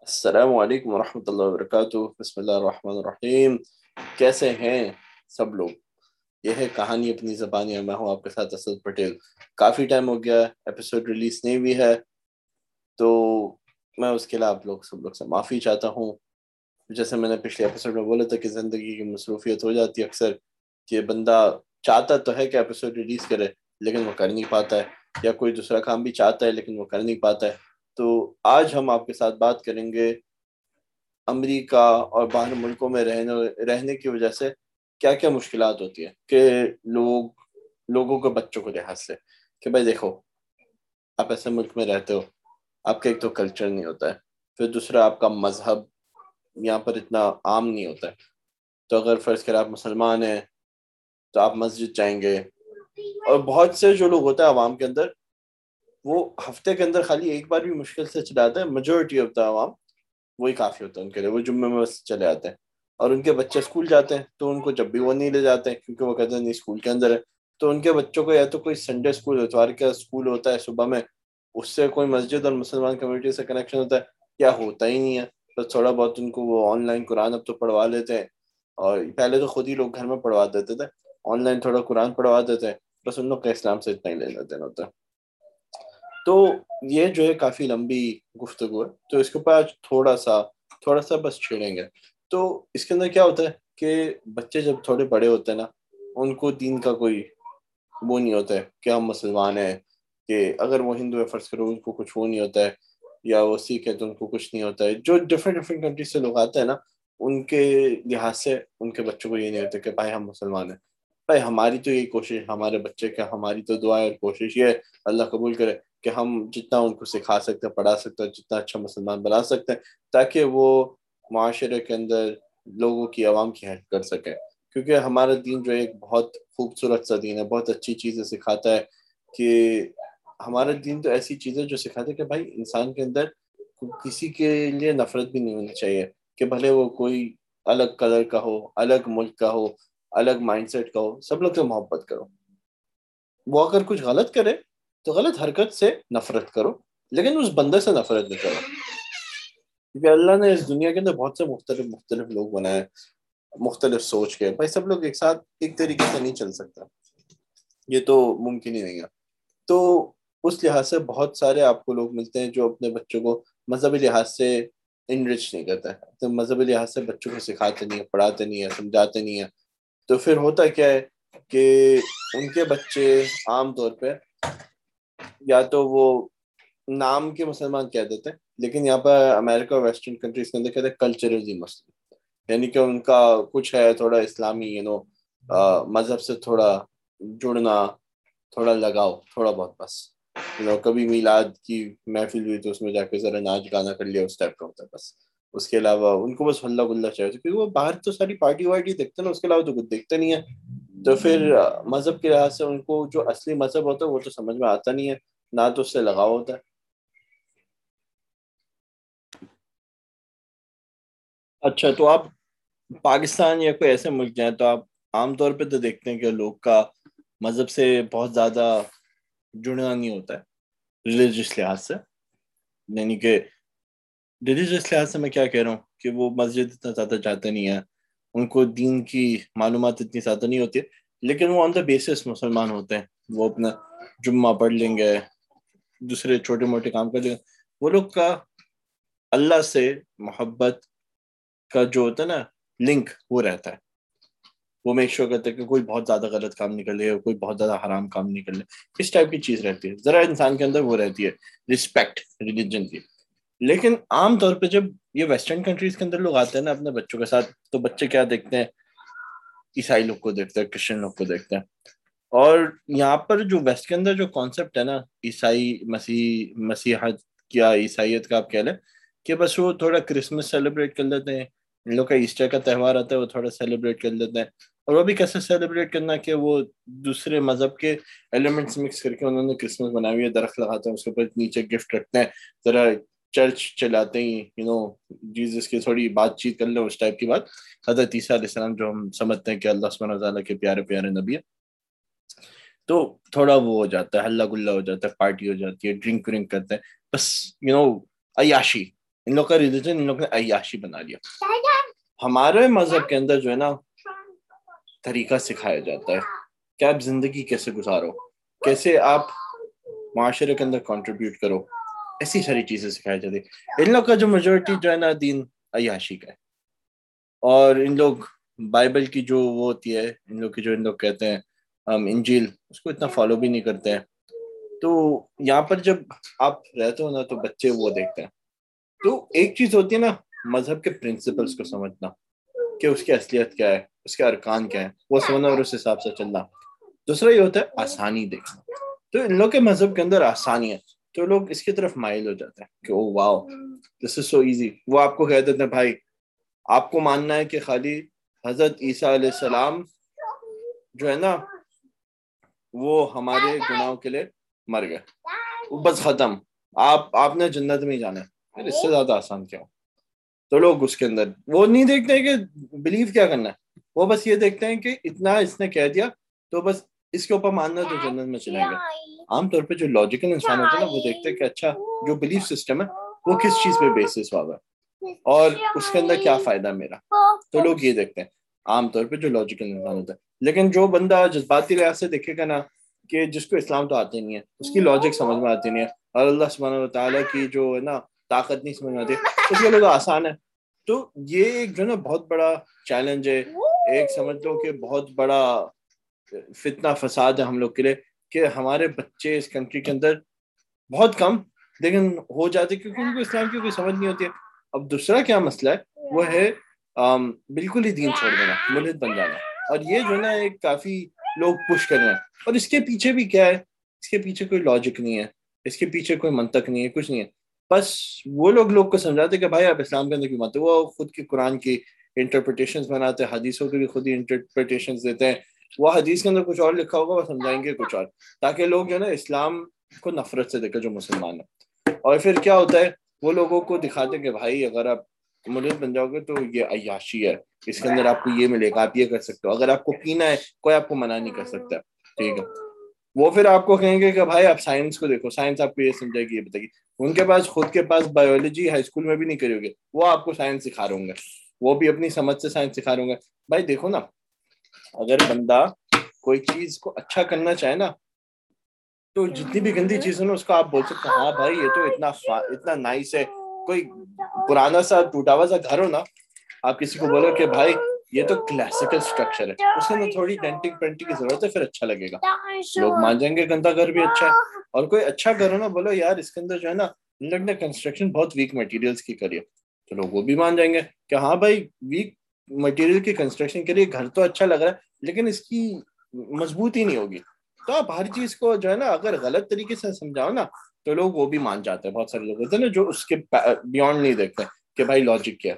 السلام علیکم ورحمۃ اللہ وبرکاتہ۔ بسم اللہ الرحمن الرحیم۔ کیسے ہیں سب لوگ؟ یہ ہے کہانی اپنی زبانی میں ہوں آپ کے ساتھ اسد پٹیل۔ کافی ٹائم ہو گیا ایپیسوڈ ریلیز نہیں بھی ہے۔ تو میں اس کے لیے آپ لوگ سب لوگ سے معافی چاہتا ہوں۔ جیسے میں نے پچھلے ایپیسوڈ میں بولا تھا کہ زندگی کی مصروفیت ہو جاتی ہے اکثر، کہ بندہ چاہتا تو ہے کہ ایپیسوڈ ریلیز کرے، لیکن وہ کر نہیں پاتا ہے۔ یا کوئی دوسرا کام بھی چاہتا ہے، لیکن وہ کر نہیں پاتا ہے۔ تو آج ہم آپ کے ساتھ بات کریں گے امریکہ اور باہر ملکوں میں رہنے رہنے کی وجہ سے کیا کیا مشکلات ہوتی ہیں کہ لوگ لوگوں کے بچوں کو لحاظ سے کہ بھائی دیکھو، آپ ایسے ملک میں رہتے ہو، آپ کا ایک تو کلچر نہیں ہوتا ہے، پھر دوسرا آپ کا مذہب یہاں پر اتنا عام نہیں ہوتا ہے۔ تو اگر فرض کرے آپ مسلمان ہیں تو آپ مسجد جائیں گے۔ اور بہت سے جو لوگ ہوتے ہیں عوام کے اندر وہ ہفتے کے اندر خالی ایک بار بھی مشکل سے چلاتے ہیں میجورٹی آف دا عوام وہی کافی ہوتا ہے ان کے لیے، وہ جمعے میں بس چلے آتے ہیں۔ اور ان کے بچے اسکول جاتے ہیں تو ان کو جب بھی وہ نہیں لے جاتے ہیں کیونکہ وہ کہتے ہیں نہیں، اسکول کے اندر ہے۔ تو ان کے بچوں کو یا تو کوئی سنڈے اسکول اتوار کا اسکول ہوتا ہے صبح میں، اس سے کوئی مسجد اور مسلمان کمیونٹی سے کنیکشن ہوتا ہے یا ہوتا ہی نہیں ہے۔ تو تھوڑا بہت ان کو وہ آن لائن قرآن اب تو پڑھوا لیتے ہیں۔ اور پہلے تو خود ہی لوگ گھر میں پڑھوا دیتے تھے آن لائن تھوڑا قرآن پڑھوا دیتے ہیں، بس ان لوگ کا اسلام سے اتنا ہی لے لیتے ہوتا ہے تو یہ جو ہے کافی لمبی گفتگو ہے۔ تو اس کے اوپر آج تھوڑا سا تھوڑا سا بس چھیڑیں گے۔ تو اس کے اندر کیا ہوتا ہے کہ بچے جب تھوڑے بڑے ہوتے ہیں نا، ان کو دین کا کوئی وہ نہیں ہوتا ہے کہ ہم مسلمان ہیں، کہ اگر وہ ہندو ہے فرض کرو، ان کو کچھ وہ نہیں ہوتا ہے، یا وہ سکھ ہے تو ان کو کچھ نہیں ہوتا ہے۔ جو ڈفرینٹ ڈفرینٹ کنٹریز سے لوگ آتے ہیں نا، ان کے لحاظ سے ان کے بچوں کو یہ نہیں ہوتا کہ بھائی ہم مسلمان ہیں۔ بھائی، ہماری تو یہی کوشش ہمارے بچے کا، ہماری تو دعا اور کوشش یہ اللہ قبول کرے کہ ہم جتنا ان کو سکھا سکتے ہیں، پڑھا سکتے ہیں جتنا اچھا مسلمان بنا سکتے ہیں، تاکہ وہ معاشرے کے اندر لوگوں کی عوام کی ہیلپ کر سکے۔ کیونکہ ہمارا دین جو ایک بہت خوبصورت سا دین ہے، بہت اچھی چیزیں سکھاتا ہے کہ ہمارا دین تو ایسی چیز ہے جو سکھاتا ہے کہ بھائی، انسان کے اندر کسی کے لیے نفرت بھی نہیں ہونی چاہیے کہ بھلے وہ کوئی الگ کلر کا ہو، الگ ملک کا ہو الگ مائنڈ سیٹ کا ہو سب لوگ سے محبت کرو۔ وہ اگر کچھ غلط کرے، تو غلط حرکت سے نفرت کرو، لیکن اس بندے سے نفرت نہیں کرو۔ کیونکہ اللہ نے اس دنیا کے اندر بہت سے مختلف مختلف لوگ بنائے، مختلف سوچ کے۔ بھائی، سب لوگ ایک ساتھ، ایک طریقے سے نہیں چل سکتا۔ یہ تو ممکن ہی نہیں ہے۔ تو اس لحاظ سے بہت سارے آپ کو لوگ ملتے ہیں جو اپنے بچوں کو مذہبی لحاظ سے انرچ نہیں کرتا ہے تو مذہبی لحاظ سے بچوں کو سکھاتے نہیں ہیں، پڑھاتے نہیں ہیں، سمجھاتے نہیں ہیں۔ تو پھر ہوتا کیا ہے کہ ان کے بچے عام طور پہ یا تو وہ نام کے مسلمان کہہ دیتے ہیں، لیکن یہاں پر امریکہ اور ویسٹرن کنٹریز کے اندر کہتے ہیں کلچرلی مسلم یعنی کہ ان کا کچھ ہے تھوڑا اسلامی یو نو مذہب سے تھوڑا جڑنا، تھوڑا لگاؤ، تھوڑا بہت بس. یو نو کبھی میلاد کی محفل ہوئی تو اس میں جا کے ذرا ناچ گانا کر لیا، اس ٹائپ کا ہوتا ہے بس. اس کے علاوہ ان کو بس ہلہ گلہ چاہیے کیونکہ وہ باہر تو ساری پارٹی وارٹی دیکھتے نا، اس کے علاوہ تو کچھ دیکھتے نہیں ہے تو پھر مذہب کے لحاظ سے ان کو جو اصلی مذہب ہوتا ہے وہ تو سمجھ میں آتا نہیں ہے، نہ تو اس سے لگاؤ ہوتا ہے۔ اچھا تو آپ پاکستان یا کوئی ایسے ملک جائیں تو آپ عام طور پہ تو دیکھتے ہیں کہ لوگ کا مذہب سے بہت زیادہ جڑنا نہیں ہوتا ہے ریلیجس لحاظ سے۔ یعنی کہ ریلیجس لحاظ سے میں کیا کہہ رہا ہوں کہ وہ مسجد اتنا زیادہ جاتے نہیں ہیں ان کو دین کی معلومات اتنی زیادہ نہیں ہوتی، لیکن وہ آن دا بیسس مسلمان ہوتے ہیں، وہ اپنا جمعہ پڑھ لیں گے، دوسرے چھوٹے موٹے کام کر لیں گے۔ وہ لوگ کا اللہ سے محبت کا جو ہوتا ہے نا لنک وہ رہتا ہے۔ وہ میک شور کرتے ہیں کہ کوئی بہت زیادہ غلط کام نکل لے کوئی بہت زیادہ حرام کام نکل لے اس ٹائپ کی چیز رہتی ہے۔ ذرا انسان کے اندر وہ رہتی ہے رسپیکٹ ریلیجن کی۔ لیکن عام طور پہ جب یہ ویسٹرن کنٹریز کے اندر لوگ آتے ہیں نا اپنے بچوں کے ساتھ، تو بچے کیا دیکھتے ہیں؟ عیسائی لوگ کو دیکھتے ہیں، کرسچن لوگ کو دیکھتے ہیں۔ اور یہاں پر جو ویسٹ کے اندر جو کانسیپٹ ہے نا، عیسائی مسیح مسیحت کیا عیسائیت کا آپ کہہ لیں، کہ بس وہ تھوڑا کرسمس سیلیبریٹ کر لیتے ہیں۔ ان لوگ کا ایسٹر کا تہوار آتا ہے، وہ تھوڑا سیلیبریٹ کر لیتے ہیں۔ اور وہ بھی کیسے سیلیبریٹ کرنا کہ وہ دوسرے مذہب کے ایلیمنٹس مکس کر کے انہوں نے کرسمس بنائی ہوئی ہے، درخت لگاتے ہیں، اس کے اوپر نیچے گفٹ رکھتے ہیں۔ ذرا چرچ چلاتے ہی یو نو جیزس کی تھوڑی بات چیت کر لیں اس ٹائپ کی بات. حضرت عیسیٰ علیہ السلام جو ہم سمجھتے ہیں کہ اللہ سبحانہ تعالیٰ کے پیارے پیارے نبی ہے تو تھوڑا وہ ہو جاتا ہے، ہلہ گلہ ہو جاتا ہے پارٹی ہو جاتی ہے ڈرنک ورنک کرتے ہیں. بس یو نو عیاشی. ان لوگ کا ریلیجن ان لوگ نے عیاشی بنا لیا. ہمارے مذہب کے اندر جو ہے نا، طریقہ سکھایا جاتا ہے. کہ آپ زندگی کیسے گزارو؟ کیسے آپ معاشرے کے اندر کنٹریبیوٹ کرو؟ ایسی ساری چیزیں سکھائی جاتی ان لوگ کا جو میجورٹی جو ہے نا دین عیاشی کا ہے۔ اور ان لوگ بائبل کی جو وہ ہوتی ہے ان لوگ کی جو ان لوگ کہتے ہیں انجیل اس کو اتنا فالو بھی نہیں کرتے ہیں۔ تو یہاں پر جب آپ رہتے ہو نا تو بچے وہ دیکھتے ہیں۔ تو ایک چیز ہوتی ہے نا مذہب کے پرنسپلس کو سمجھنا کہ اس کی اصلیت کیا ہے اس کے ارکان کیا ہے وہ سمجھنا اور اس حساب سے چلنا۔ دوسرا یہ ہوتا ہے آسانی دیکھنا۔ تو ان لوگ کے مذہب کے اندر آسانی ہے۔ تو لوگ اس کی طرف مائل ہو جاتے ہیں کہ او واو دس از سو ایزی وہ آپ کو کہہ دیتے ہیں، بھائی، آپ کو ماننا ہے کہ خالی حضرت عیسیٰ علیہ السلام جو ہے نا، وہ ہمارے گناہوں کے لیے مر گئے۔ بس ختم۔ آپ آپ نے جنت میں ہی جانا ہے۔ اس سے زیادہ آسان کیا؟ ہو تو لوگ اس کے اندر، وہ نہیں دیکھتے ہیں کہ بلیو کیا کرنا ہے۔ وہ بس یہ دیکھتے ہیں کہ اتنا اس نے کہہ دیا، تو بس اس کے اوپر ماننا تو جنت میں چلیں گے عام طور پہ جو لاجیکل انسان ہوتا ہے نا وہ دیکھتے ہیں کہ اچھا جو بلیف سسٹم ہے وہ کس چیز پہ بیسس ہوا ہے؟ اور اس کے اندر کیا فائدہ میرا؟ تو لوگ یہ دیکھتے ہیں عام طور پہ جو لاجیکل انسان ہوتا ہے۔ لیکن جو بندہ جذباتی لحاظ سے دیکھے گا نا کہ جس کو اسلام تو آتے نہیں ہے اس کی لاجک سمجھ میں آتی نہیں ہے۔ اور اللہ سبحانہ و تعالیٰ کی جو ہے نا طاقت نہیں سمجھ میں آتی اس کے لیے آسان ہے۔ تو یہ ایک جو ہے نا بہت بڑا چیلنج ہے۔ ایک سمجھ لو کہ بہت بڑا فتنہ فساد ہے ہم لوگ کے لیے۔ کہ ہمارے بچے اس کنٹری کے اندر بہت کم، لیکن ہو جاتے کیونکہ ان کو اسلام کی کوئی سمجھ نہیں ہوتی۔ ہے اب دوسرا کیا مسئلہ ہے؟ وہ ہے بالکل ہی دین چھوڑ دینا، ملحد بن جانا۔ اور یہ جو ہے نا، ایک کافی لوگ پش کر رہے ہیں۔ اور اس کے پیچھے بھی کیا ہے؟ اس کے پیچھے کوئی لاجک نہیں ہے، اس کے پیچھے کوئی منطق نہیں ہے، کچھ نہیں ہے۔ بس وہ لوگ لوگ کو سمجھاتے کہ بھائی، آپ اسلام کے اندر کیوں مانتے وہ خود کی قرآن کی انٹرپریٹیشن بناتے ہیں، حدیثوں کی بھی خود ہی انٹرپریٹیشن دیتے ہیں۔ وہ حدیث کے اندر کچھ اور لکھا ہوگا وہ سمجھائیں گے کچھ اور۔ تاکہ لوگ جو ہے نا اسلام کو نفرت سے دیکھے جو مسلمان ہیں۔ اور پھر کیا ہوتا ہے؟ وہ لوگوں کو دکھاتے کہ بھائی، اگر آپ ملک بن جاؤ گے تو یہ عیاشی ہے۔ اس کے اندر آپ کو یہ ملے گا، آپ یہ کر سکتے ہو۔ اگر آپ کو پینا ہے، کوئی آپ کو منع نہیں کر سکتا۔ ٹھیک ہے۔ وہ پھر آپ کو کہیں گے کہ بھائی، آپ سائنس کو دیکھو۔ سائنس آپ کو یہ سمجھے گی، یہ بتائے گی۔ ان کے پاس، خود کے پاس بایولوجی ہائی اسکول میں بھی نہیں کرو گے وہ آپ کو سائنس سکھا رہے ہوں گے۔ وہ بھی اپنی سمجھ سے سائنس سکھا رہے ہوں گے۔ بھائی دیکھو نا اگر بندہ کوئی چیز کو اچھا کرنا چاہے نا، تو جتنی بھی گندی چیز ہے نا اس کو آپ بول سکتے ہاں بھائی، یہ تو اتنا اتنا نائس ہے۔ کوئی پرانا سا ٹوٹا ہوا سا گھر ہو نا، آپ کسی کو بولو کہ بھائی، یہ تو کلاسیکل اسٹرکچر ہے۔ اس کے اندر تھوڑی ڈینٹنگ پینٹنگ کی ضرورت ہے، پھر اچھا لگے گا۔ لوگ مان جائیں گے، گندا گھر بھی اچھا ہے۔ اور کوئی اچھا گھر ہو نا، بولو یار، اس کے اندر جو ہے نا لوگ نے کنسٹرکشن بہت ویک مٹیریلس کی کری ہے۔ تو لوگ وہ بھی مان جائیں گے کہ ہاں بھائی ویک مٹیریل کی کنسٹرکشن کے لیے گھر تو اچھا لگ رہا ہے، لیکن اس کی مضبوط ہی نہیں ہوگی۔ تو آپ ہر چیز کو جو ہے نا، اگر غلط طریقے سے سمجھاؤ نا، تو لوگ وہ بھی مان جاتے ہیں۔ بہت سارے لوگ ہوتے ہیں نا جو اس کے بیونڈ نہیں دیکھتے کہ بھائی لاجک کیا۔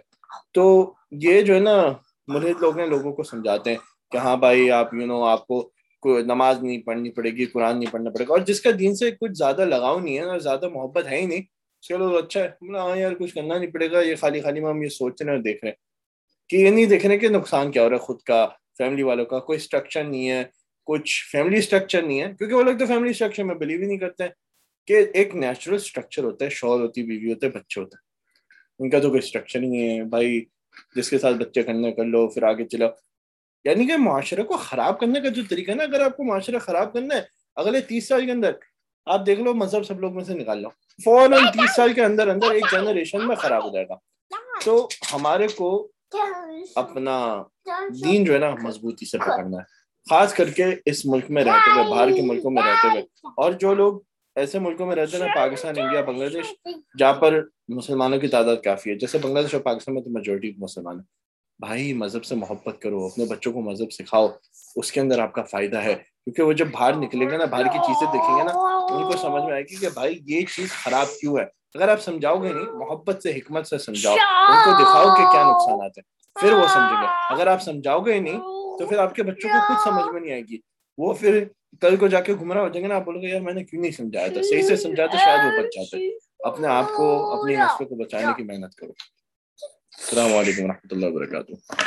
تو یہ جو ہے نا، ملحد لوگ ہیں، لوگوں کو سمجھاتے ہیں کہ ہاں بھائی، آپ یو نو آپ کو کوئی نماز نہیں پڑھنی پڑے گی، قرآن نہیں پڑھنا پڑے گا۔ اور جس کا دین سے کچھ زیادہ لگاؤ نہیں ہے اور زیادہ محبت ہے ہی نہیں چلو اچھا ہے۔ ہاں یار، کچھ کرنا نہیں پڑے گا، یہ خالی خالی میں ہم یہ سوچ رہے ہیں اور دیکھ رہے ہیں۔ کہ یہ نہیں دیکھ رہے کہ نقصان کیا ہو رہا ہے خود کا فیملی والوں کا کوئی اسٹرکچر نہیں ہے کچھ فیملی اسٹرکچر نہیں ہے کیونکہ وہ لوگ تو فیملی اسٹرکچر میں بلیو ہی نہیں کرتے ہیں کہ ایک نیچرل اسٹرکچر ہوتا ہے شور ہوتی بیوی ہوتے بچے ہوتے ہیں۔ ان کا تو کوئی اسٹرکچر ہی نہیں ہے بھائی جس کے ساتھ بچے کرنے کر لو پھر آگے چلو یعنی کہ معاشرے کو خراب کرنے کا جو طریقہ ہے نا اگر آپ کو معاشرہ خراب کرنا ہے اگلے تیس سال کے اندر آپ دیکھ لو مذہب سب لوگ میں سے نکال لو۔ فوراً تیس سال کے اندر اندر ایک جنریشن میں خراب ہو جائے گا۔ تو ہمارے کو اپنا دین جو ہے نا مضبوطی سے پکڑنا ہے۔ خاص کر کے اس ملک میں رہتے ہوئے باہر کے ملکوں میں رہتے ہوئے۔ اور جو لوگ ایسے ملکوں میں رہتے ہیں نا پاکستان انڈیا بنگلہ دیش جہاں پر مسلمانوں کی تعداد کافی ہے۔ جیسے بنگلہ دیش اور پاکستان میں تو میجورٹی مسلمان ہے بھائی مذہب سے محبت کرو اپنے بچوں کو مذہب سکھاؤ۔ اس کے اندر آپ کا فائدہ ہے۔ کیونکہ وہ جب باہر نکلیں گے نا باہر کی چیزیں دیکھیں گے نا ان کو سمجھ میں آئے گی کہ بھائی یہ چیز خراب کیوں ہے؟ اگر آپ سمجھاؤ گے نہیں محبت سے حکمت سے سمجھاؤ۔ ان کو دکھاؤ کہ کیا نقصانات ہیں۔ پھر وہ سمجھیں گے۔ اگر آپ سمجھاؤ گے نہیں تو پھر آپ کے بچوں کو خود سمجھ میں نہیں آئے گی۔ وہ پھر کل کو جا کے گمراہ ہو جائیں گے نا آپ بولو گے یار میں نے کیوں نہیں سمجھایا تھا؟ صحیح سے سمجھا تو شاید وہ بچ جاتے۔ اپنے آپ کو اپنی نسلوں کو بچانے کی محنت کرو۔ السلام علیکم و رحمۃ اللہ وبرکاتہ۔